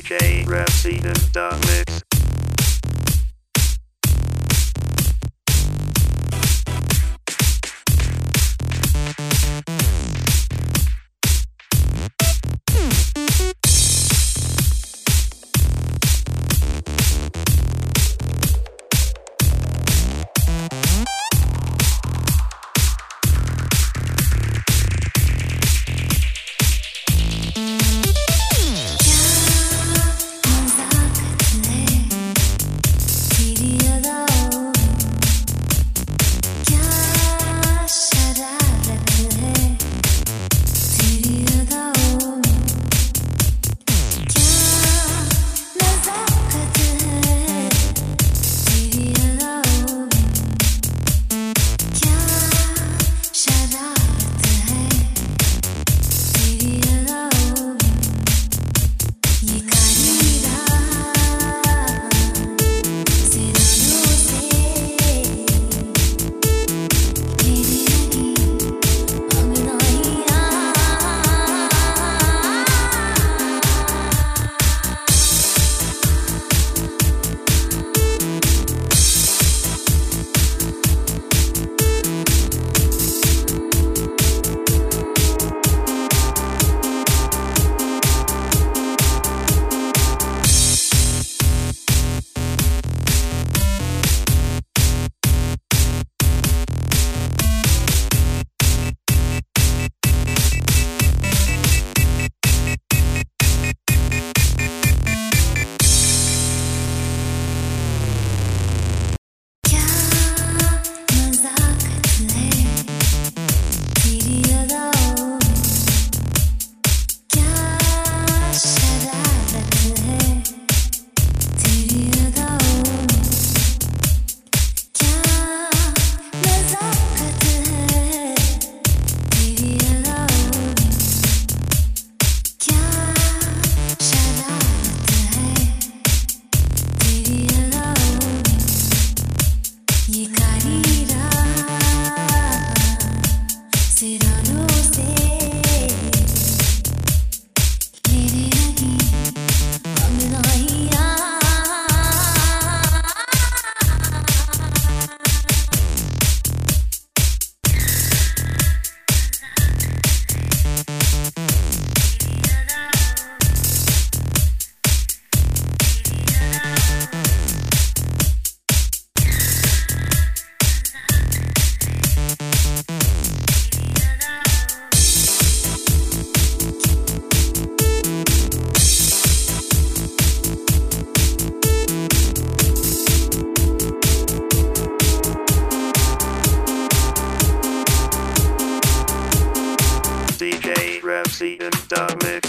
DJ Resident Mix. DJ Resident Mix.